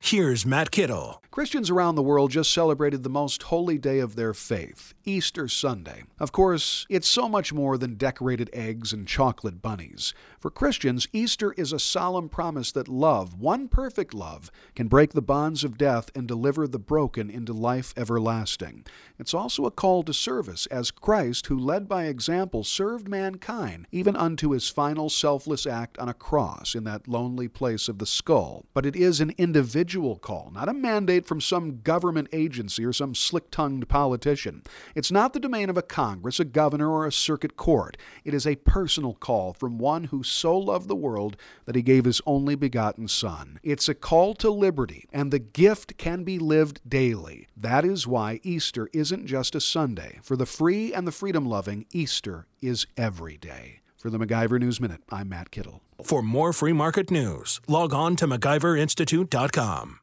Here's Matt Kittle. Christians around the world just celebrated the most holy day of their faith, Easter Sunday. Of course, it's so much more than decorated eggs and chocolate bunnies. For Christians, Easter is a solemn promise that love, one perfect love, can break the bonds of death and deliver the broken into life everlasting. It's also a call to service, as Christ, who led by example, served mankind, even unto his final selfless act on a cross in that lonely place of the skull. But it is an individual individual call, not a mandate from some government agency or some slick tongued politician. It's not the domain of a Congress, a governor, or a circuit court. It is a personal call from one who so loved the world that he gave his only begotten Son. It's a call to liberty, and the gift can be lived daily. That is why Easter isn't just a Sunday. For the free and the freedom loving, Easter is every day. For the MacIver News Minute, I'm Matt Kittle. For more free market news, log on to MacIverInstitute.com.